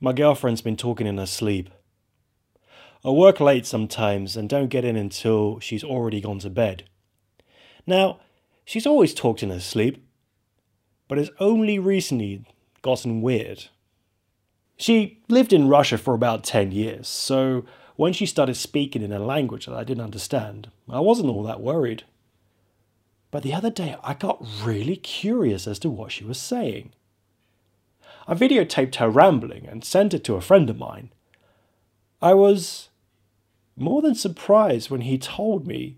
My girlfriend's been talking in her sleep. I work late sometimes and don't get in until she's already gone to bed. Now, she's always talked in her sleep, but it's only recently gotten weird. She lived in Russia for about 10 years, so when she started speaking in a language that I didn't understand, I wasn't all that worried. But the other day, I got really curious as to what she was saying. I videotaped her rambling and sent it to a friend of mine. I was more than surprised when he told me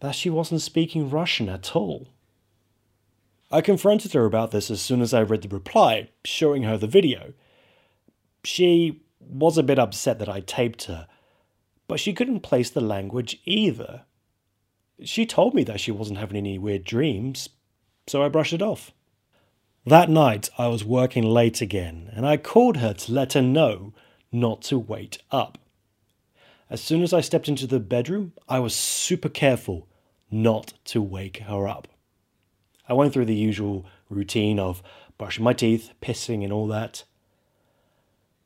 that she wasn't speaking Russian at all. I confronted her about this as soon as I read the reply, showing her the video. She was a bit upset that I taped her, but she couldn't place the language either. She told me that she wasn't having any weird dreams, so I brushed it off. That night I was working late again, and I called her to let her know not to wait up. As soon as I stepped into the bedroom, I was super careful not to wake her up. I went through the usual routine of brushing my teeth, pissing, and all that.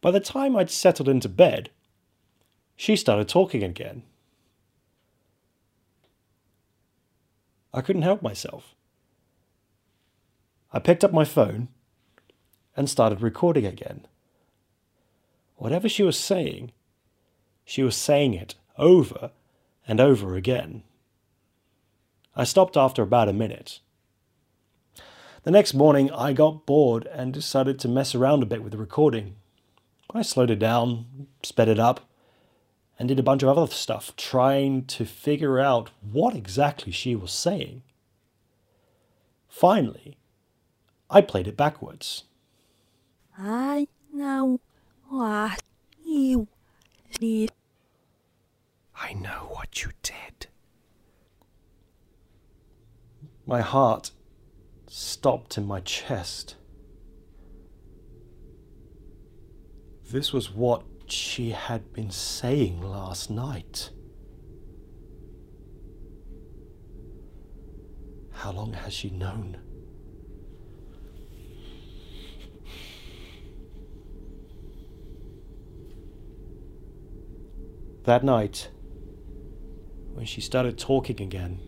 By the time I'd settled into bed, she started talking again. I couldn't help myself. I picked up my phone and started recording again. Whatever she was saying, she was saying it over and over again. I stopped after about a minute the next morning, I got bored and decided to mess around a bit with the recording. I slowed it down, sped it up, and did a bunch of other stuff, trying to figure out what exactly she was saying. Finally, I played it backwards. I know what you did. I know what you did. My heart stopped in my chest. This was what she had been saying last night. How long has she known? That night, when she started talking again,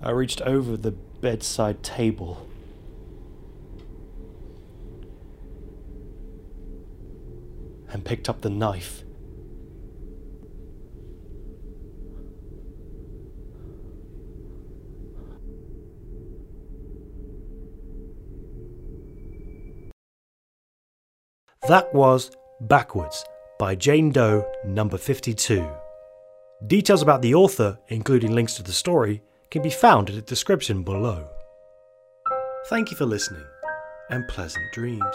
I reached over the bedside table. And picked up the knife. That was Backwards by Jane Doe, number 52. Details about the author, including links to the story, can be found in the description below. Thank you for listening and pleasant dreams.